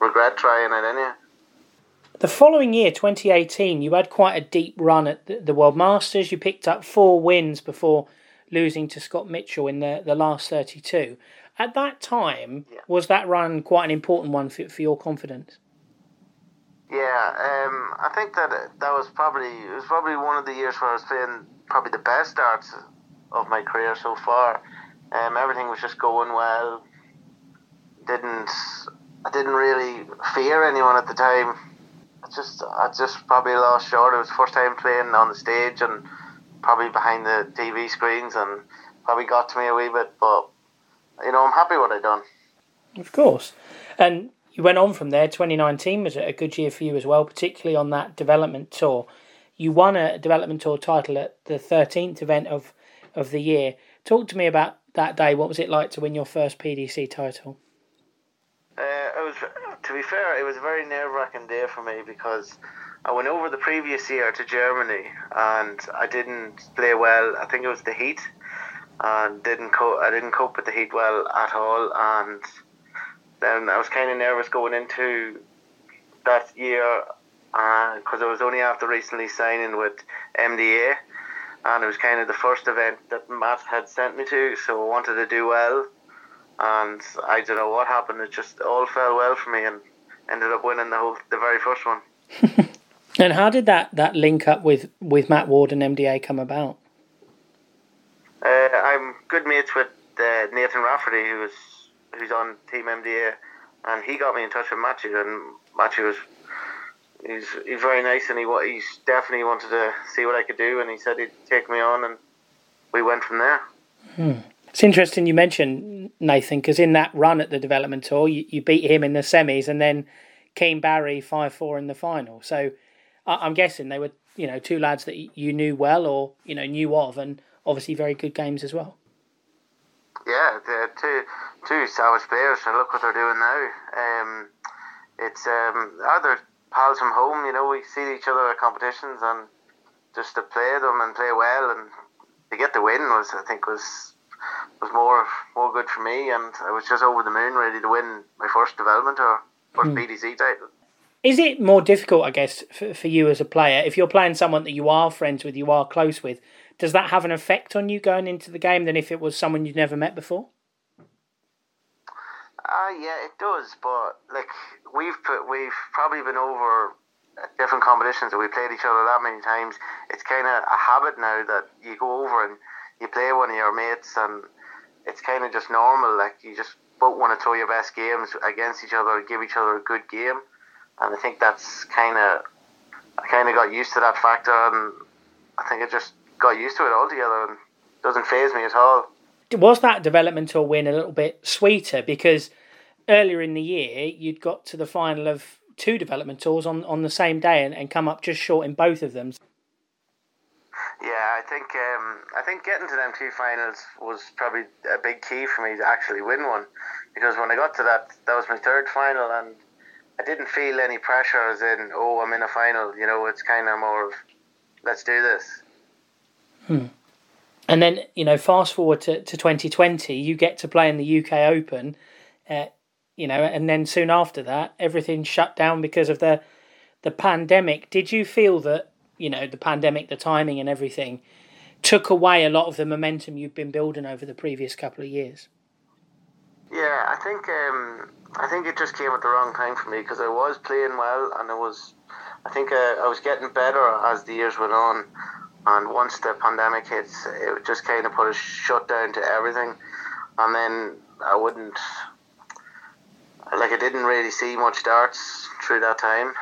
regret trying it anyway. The following year, 2018, you had quite a deep run at the World Masters. You picked up four wins before losing to Scott Mitchell in the, the last 32. At that time, yeah. was that run quite an important one for, for your confidence? Yeah, um, I think that that was probably it was probably one of the years where I was playing probably the best darts of my career so far. Um, everything was just going well. Didn't I didn't really fear anyone at the time. I just I just probably lost short. It was first time playing on the stage and probably behind the TV screens and probably got to me a wee bit, but you know, I'm happy what I've done. Of course, and you went on from there. 2019 was a good year for you as well, particularly on that development tour. You won a development tour title at the 13th event of of the year. Talk to me about that day. What was it like to win your first PDC title? Uh, it was, to be fair, it was a very nerve wracking day for me because I went over the previous year to Germany and I didn't play well. I think it was the heat, and didn't co- I didn't cope with the heat well at all. And then I was kind of nervous going into that year because uh, I was only after recently signing with MDA and it was kind of the first event that Matt had sent me to, so I wanted to do well. And I don't know what happened; it just all fell well for me, and ended up winning the whole, the very first one. and how did that, that link up with, with Matt Ward and MDA come about? Uh, I'm good mates with uh, Nathan Rafferty, who's who's on Team MDA, and he got me in touch with Matthew, and Matthew was he's he's very nice, and he he's definitely wanted to see what I could do, and he said he'd take me on, and we went from there. Hmm. It's interesting you mentioned Nathan because in that run at the development tour, you, you beat him in the semis, and then Keane Barry five four in the final. So I, am guessing they were you know two lads that you knew well or you know knew of, and obviously very good games as well. Yeah, they're two two savage players, and look what they're doing now. Um, it's um, other pals from home. You know, we see each other at competitions, and just to play them and play well, and to get the win was, I think, was was more more good for me, and I was just over the moon, ready to win my first development or first hmm. PDC title. Is it more difficult, I guess, for, for you as a player if you're playing someone that you are friends with, you are close with? Does that have an effect on you going into the game than if it was someone you'd never met before? Uh, yeah, it does. But like we've put, we've probably been over different competitions, and we played each other that many times. It's kind of a habit now that you go over and you play one of your mates, and it's kind of just normal. Like you just both want to throw your best games against each other, give each other a good game, and I think that's kind of I kind of got used to that factor, and I think I just got used to it altogether, and it doesn't phase me at all. Was that developmental win a little bit sweeter because? earlier in the year, you'd got to the final of two development tours on, on the same day and, and come up just short in both of them. Yeah, I think um, I think getting to them two finals was probably a big key for me to actually win one, because when I got to that, that was my third final, and I didn't feel any pressure as in, oh, I'm in a final. You know, it's kind of more of, let's do this. Hmm. And then you know, fast forward to, to 2020, you get to play in the UK Open. Uh, you know, and then soon after that, everything shut down because of the the pandemic. Did you feel that you know the pandemic, the timing, and everything took away a lot of the momentum you've been building over the previous couple of years? Yeah, I think um, I think it just came at the wrong time for me because I was playing well and I was, I think uh, I was getting better as the years went on, and once the pandemic hits, it just kind of put a shut down to everything, and then I wouldn't like I didn't really see much darts through that time.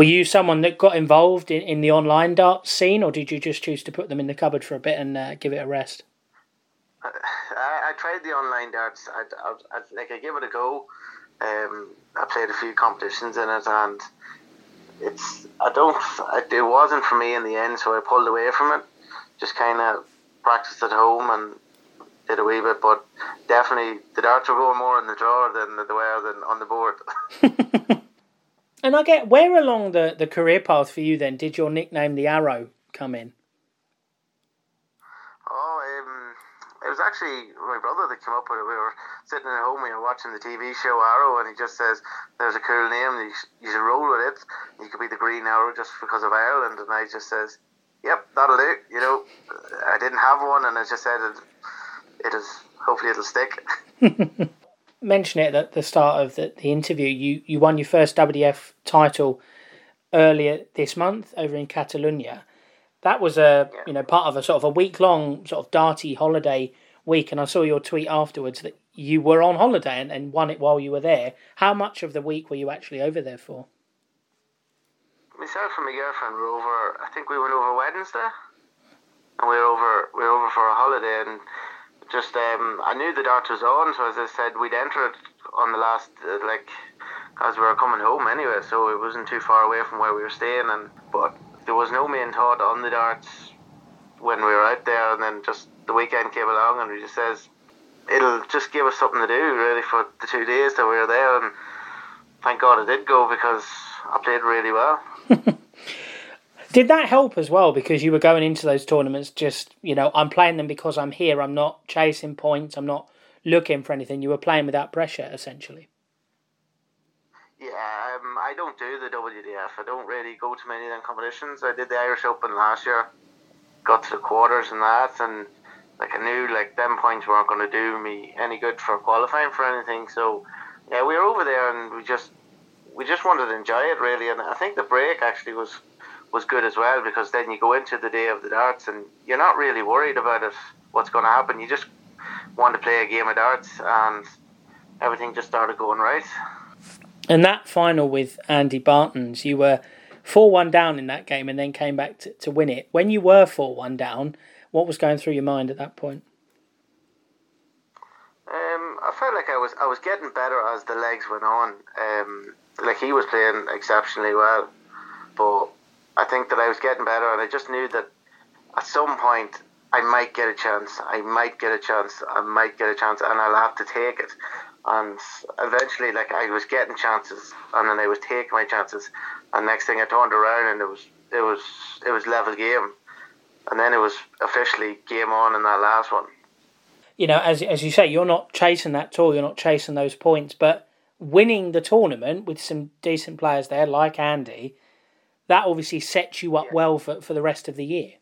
Were you someone that got involved in, in the online darts scene, or did you just choose to put them in the cupboard for a bit and uh, give it a rest? I, I, tried the online darts. I, I, I, like I gave it a go. Um, I played a few competitions in it, and it's I don't it wasn't for me in the end, so I pulled away from it. Just kind of practiced at home and did a wee bit, but definitely the darts were going more in the drawer than they were than on the board. and I get where along the, the career path for you then did your nickname the Arrow come in? Oh, um, it was actually my brother that came up with it. We were sitting at home, we were watching the TV show Arrow, and he just says, "There's a cool name. You, you should roll with it. You could be the Green Arrow just because of Ireland." And I just says, "Yep, that'll do." You know, I didn't have one, and I just said it it is. Hopefully, it'll stick. Mention it at the start of the, the interview. You you won your first WDF title earlier this month over in Catalonia. That was a you know part of a sort of a week long sort of darty holiday week, and I saw your tweet afterwards that you were on holiday and, and won it while you were there. How much of the week were you actually over there for? Myself and my girlfriend were over. I think we went over Wednesday, and we were over we were over for a holiday, and just um, I knew the dart was on, so as I said, we'd entered on the last uh, like as we were coming home anyway, so it wasn't too far away from where we were staying, and but there was no main thought on the darts when we were out there, and then just the weekend came along, and we just says it'll just give us something to do really for the two days that we were there, and thank God I did go because I played really well. Did that help as well because you were going into those tournaments just, you know, I'm playing them because I'm here, I'm not chasing points, I'm not looking for anything. You were playing without pressure essentially. Yeah, um, I don't do the WDF. I don't really go to many of them competitions. I did the Irish Open last year, got to the quarters and that, and like I knew like them points weren't going to do me any good for qualifying for anything. So yeah, we were over there and we just we just wanted to enjoy it really. And I think the break actually was was good as well because then you go into the day of the darts and you're not really worried about it, what's going to happen. You just want to play a game of darts and everything just started going right. And that final with Andy Baetens, you were 4 1 down in that game and then came back to, to win it. When you were 4 1 down, what was going through your mind at that point? Um, I felt like I was I was getting better as the legs went on. Um, like he was playing exceptionally well, but I think that I was getting better, and I just knew that at some point I might get a chance. I might get a chance. I might get a chance, and I'll have to take it. And eventually, like I was getting chances, and then I was taking my chances. And next thing, I turned around, and it was it was it was level game, and then it was officially game on in that last one. You know, as as you say, you're not chasing that tour. You're not chasing those points, but winning the tournament with some decent players there, like Andy, that obviously sets you up yeah. well for, for the rest of the year.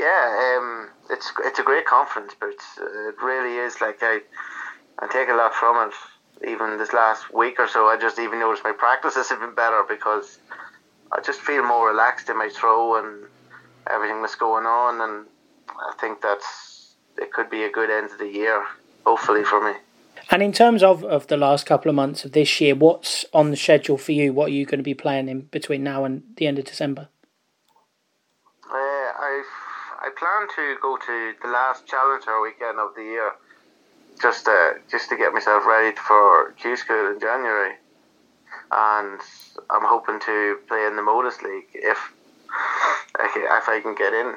Yeah, um, it's it's a great conference, but it really is like I I take a lot from it. Even this last week or so, I just even noticed my practices have been better because I just feel more relaxed in my throw and everything that's going on, and I think that's it could be a good end of the year, hopefully for me. And in terms of, of the last couple of months of this year, what's on the schedule for you? What are you going to be playing in between now and the end of December? Uh, I I plan to go to the last Challenger weekend of the year, just to, just to get myself ready for Q School in January, and I'm hoping to play in the Modus League if if I can get in.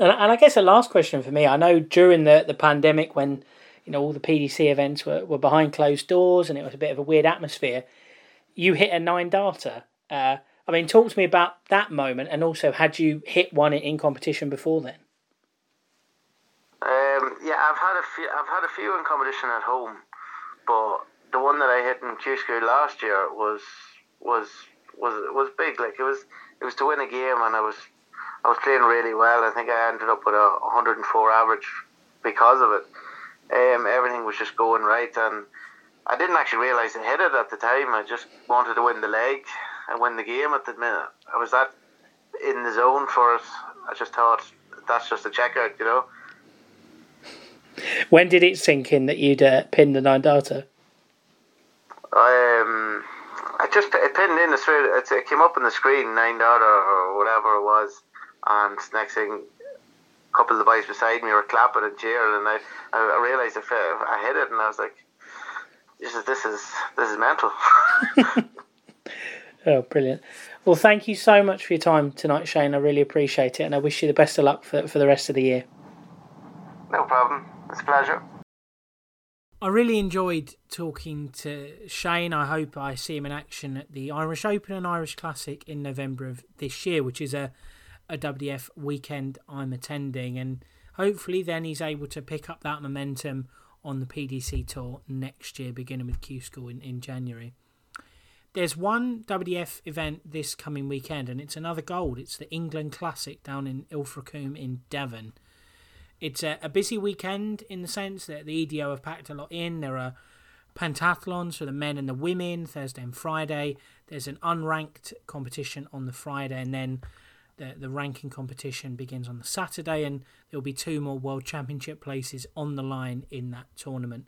And, and I guess a last question for me. I know during the, the pandemic when you know all the PDC events were, were behind closed doors and it was a bit of a weird atmosphere. You hit a nine darter. Uh, I mean, talk to me about that moment, and also had you hit one in, in competition before then? Um, yeah, I've had a few. I've had a few in competition at home, but the one that I hit in Q School last year was was was was big. Like it was it was to win a game, and I was I was playing really well. I think I ended up with a 104 average because of it um, everything was just going right, and I didn't actually realise I hit it at the time. I just wanted to win the leg and win the game at the minute. I was that in the zone for it. I just thought that's just a checkout, you know. When did it sink in that you'd uh, pinned the nine darter? Um, I just it pinned in the straight. It came up on the screen nine darter or whatever it was, and next thing couple of the boys beside me were clapping and cheering, and I, I realised if I, I hit it, and I was like, "This is this is this is mental." oh, brilliant! Well, thank you so much for your time tonight, Shane. I really appreciate it, and I wish you the best of luck for for the rest of the year. No problem. It's a pleasure. I really enjoyed talking to Shane. I hope I see him in action at the Irish Open and Irish Classic in November of this year, which is a a WDF weekend I'm attending, and hopefully then he's able to pick up that momentum on the PDC tour next year, beginning with Q School in, in January. There's one WDF event this coming weekend, and it's another gold. It's the England Classic down in Ilfracombe in Devon. It's a, a busy weekend in the sense that the EDO have packed a lot in. There are pentathlons for the men and the women Thursday and Friday. There's an unranked competition on the Friday, and then the, the ranking competition begins on the Saturday, and there will be two more World Championship places on the line in that tournament.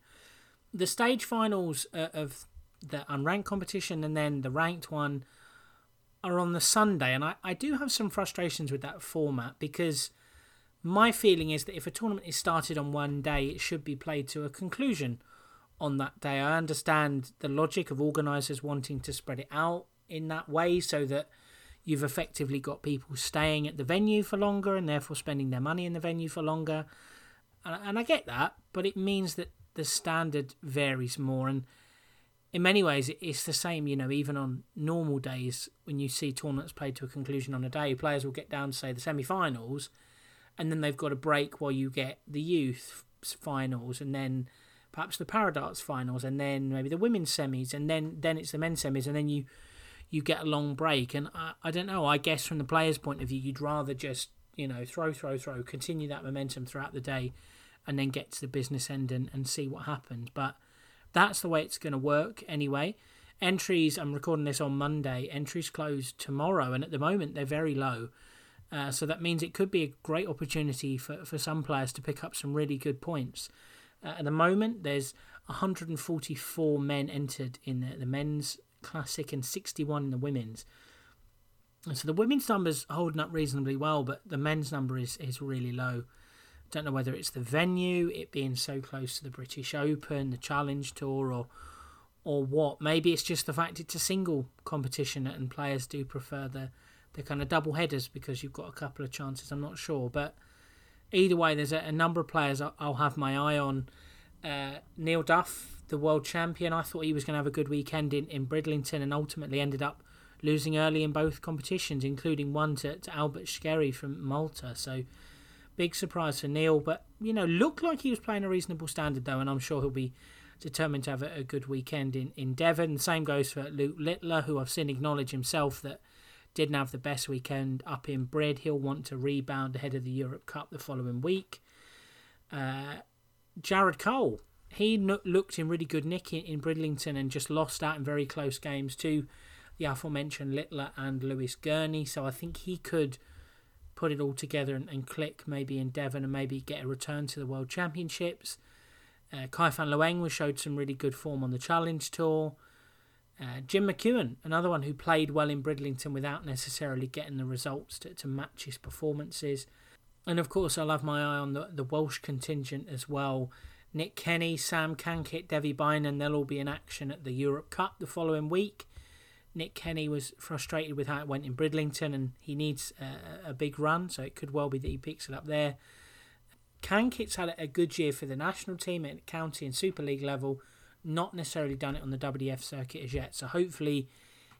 The stage finals uh, of the unranked competition and then the ranked one are on the Sunday, and I, I do have some frustrations with that format because my feeling is that if a tournament is started on one day, it should be played to a conclusion on that day. I understand the logic of organisers wanting to spread it out in that way so that you've effectively got people staying at the venue for longer and therefore spending their money in the venue for longer. And, and I get that, but it means that the standard varies more. And in many ways, it's the same, you know, even on normal days when you see tournaments played to a conclusion on a day, players will get down to, say, the semi finals, and then they've got a break while you get the youth finals, and then perhaps the Paradarts finals, and then maybe the women's semis, and then, then it's the men's semis, and then you you get a long break. And I, I don't know, I guess from the player's point of view, you'd rather just, you know, throw, throw, throw, continue that momentum throughout the day and then get to the business end and, and see what happens. But that's the way it's going to work anyway. Entries, I'm recording this on Monday, entries close tomorrow, and at the moment they're very low. Uh, so that means it could be a great opportunity for, for some players to pick up some really good points. Uh, at the moment, there's 144 men entered in the, the men's classic and 61 in the women's. And so the women's number's holding up reasonably well, but the men's number is, is really low. Don't know whether it's the venue, it being so close to the British Open, the Challenge Tour, or or what. Maybe it's just the fact it's a single competition and players do prefer the the kind of double headers because you've got a couple of chances. I'm not sure, but either way, there's a, a number of players I'll have my eye on. Uh, Neil Duff, the world champion, I thought he was going to have a good weekend in, in Bridlington and ultimately ended up losing early in both competitions, including one to, to Albert Szekely from Malta. So big surprise for Neil, but you know, looked like he was playing a reasonable standard though, and I'm sure he'll be determined to have a, a good weekend in, in Devon. Same goes for Luke Littler, who I've seen acknowledge himself that didn't have the best weekend up in Brid. He'll want to rebound ahead of the Europe Cup the following week. Uh, Jared Cole, he looked in really good nick in, in Bridlington and just lost out in very close games to the aforementioned Littler and Lewis Gurney. So I think he could put it all together and, and click maybe in Devon and maybe get a return to the World Championships. Uh, Kai Fan Leung was showed some really good form on the Challenge Tour. Uh, Jim McEwen, another one who played well in Bridlington without necessarily getting the results to, to match his performances. And of course, I'll have my eye on the, the Welsh contingent as well. Nick Kenny, Sam Cankett, Devi Beynon, they'll all be in action at the Europe Cup the following week. Nick Kenny was frustrated with how it went in Bridlington and he needs a, a big run, so it could well be that he picks it up there. Cankett's had a good year for the national team at county and Super League level, not necessarily done it on the WDF circuit as yet, so hopefully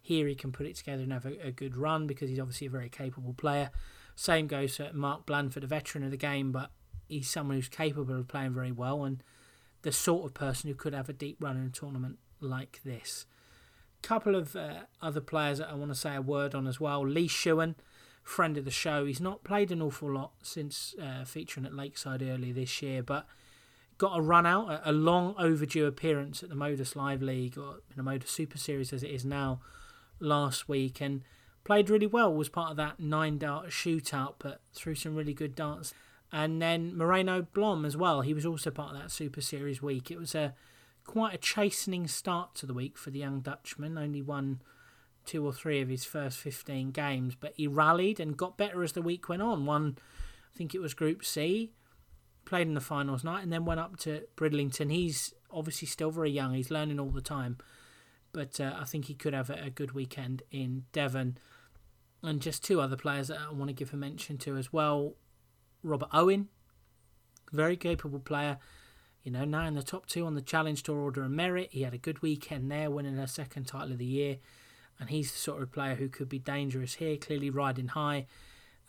here he can put it together and have a, a good run because he's obviously a very capable player. Same goes for Mark Blandford, a veteran of the game, but he's someone who's capable of playing very well and the sort of person who could have a deep run in a tournament like this. Couple of uh, other players that I want to say a word on as well. Lee Shewan, friend of the show. He's not played an awful lot since uh, featuring at Lakeside earlier this year, but got a run out, a long overdue appearance at the Modus Live League or in the Modus Super Series as it is now last week, and played really well. Was part of that nine dart shootout, but threw some really good darts. And then Moreno Blom as well. He was also part of that Super Series week. It was a quite a chastening start to the week for the young Dutchman. Only won two or three of his first 15 games, but he rallied and got better as the week went on. Won, I think it was Group C, played in the finals night, and then went up to Bridlington. He's obviously still very young, he's learning all the time, but uh, I think he could have a, a good weekend in Devon. And just two other players that I want to give a mention to as well Robert Owen, very capable player. You know, now in the top two on the Challenge Tour Order of Merit. He had a good weekend there, winning a second title of the year. And he's the sort of player who could be dangerous here, clearly riding high.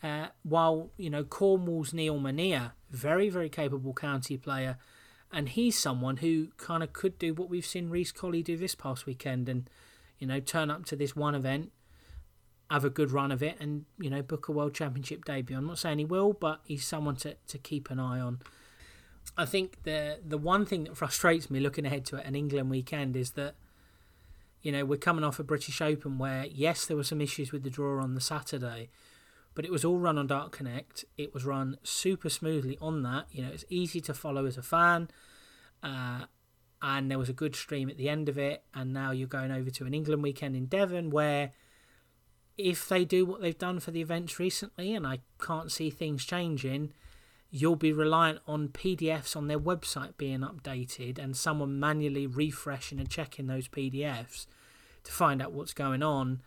Uh, while, you know, Cornwall's Neil Mania, very, very capable county player. And he's someone who kind of could do what we've seen Reece Colley do this past weekend and, you know, turn up to this one event have a good run of it and you know book a world championship debut. I'm not saying he will, but he's someone to, to keep an eye on. I think the the one thing that frustrates me looking ahead to an England weekend is that you know we're coming off a British Open where yes there were some issues with the draw on the Saturday, but it was all run on Dart Connect. It was run super smoothly on that. You know it's easy to follow as a fan. Uh, and there was a good stream at the end of it, and now you're going over to an England weekend in Devon where if they do what they've done for the events recently, and I can't see things changing, you'll be reliant on PDFs on their website being updated and someone manually refreshing and checking those PDFs to find out what's going on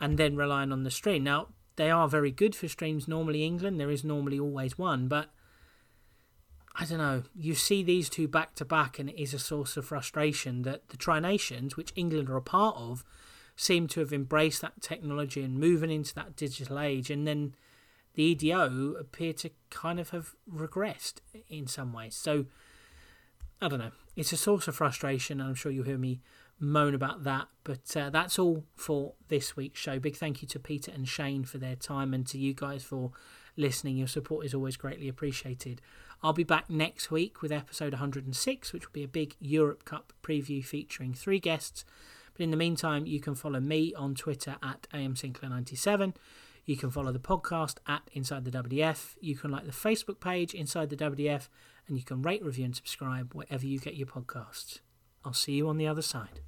and then relying on the stream. Now, they are very good for streams normally England, there is normally always one, but I don't know. You see these two back to back, and it is a source of frustration that the Tri Nations, which England are a part of, seem to have embraced that technology and moving into that digital age, and then the EDO appear to kind of have regressed in some ways. So I don't know. It's a source of frustration, and I'm sure you'll hear me moan about that. But uh, that's all for this week's show. Big thank you to Peter and Shane for their time, and to you guys for listening. Your support is always greatly appreciated. I'll be back next week with episode 106, which will be a big Europe Cup preview featuring three guests. But in the meantime, you can follow me on Twitter at amsinclair97. You can follow the podcast at Inside the WDF. You can like the Facebook page Inside the WDF, and you can rate, review, and subscribe wherever you get your podcasts. I'll see you on the other side.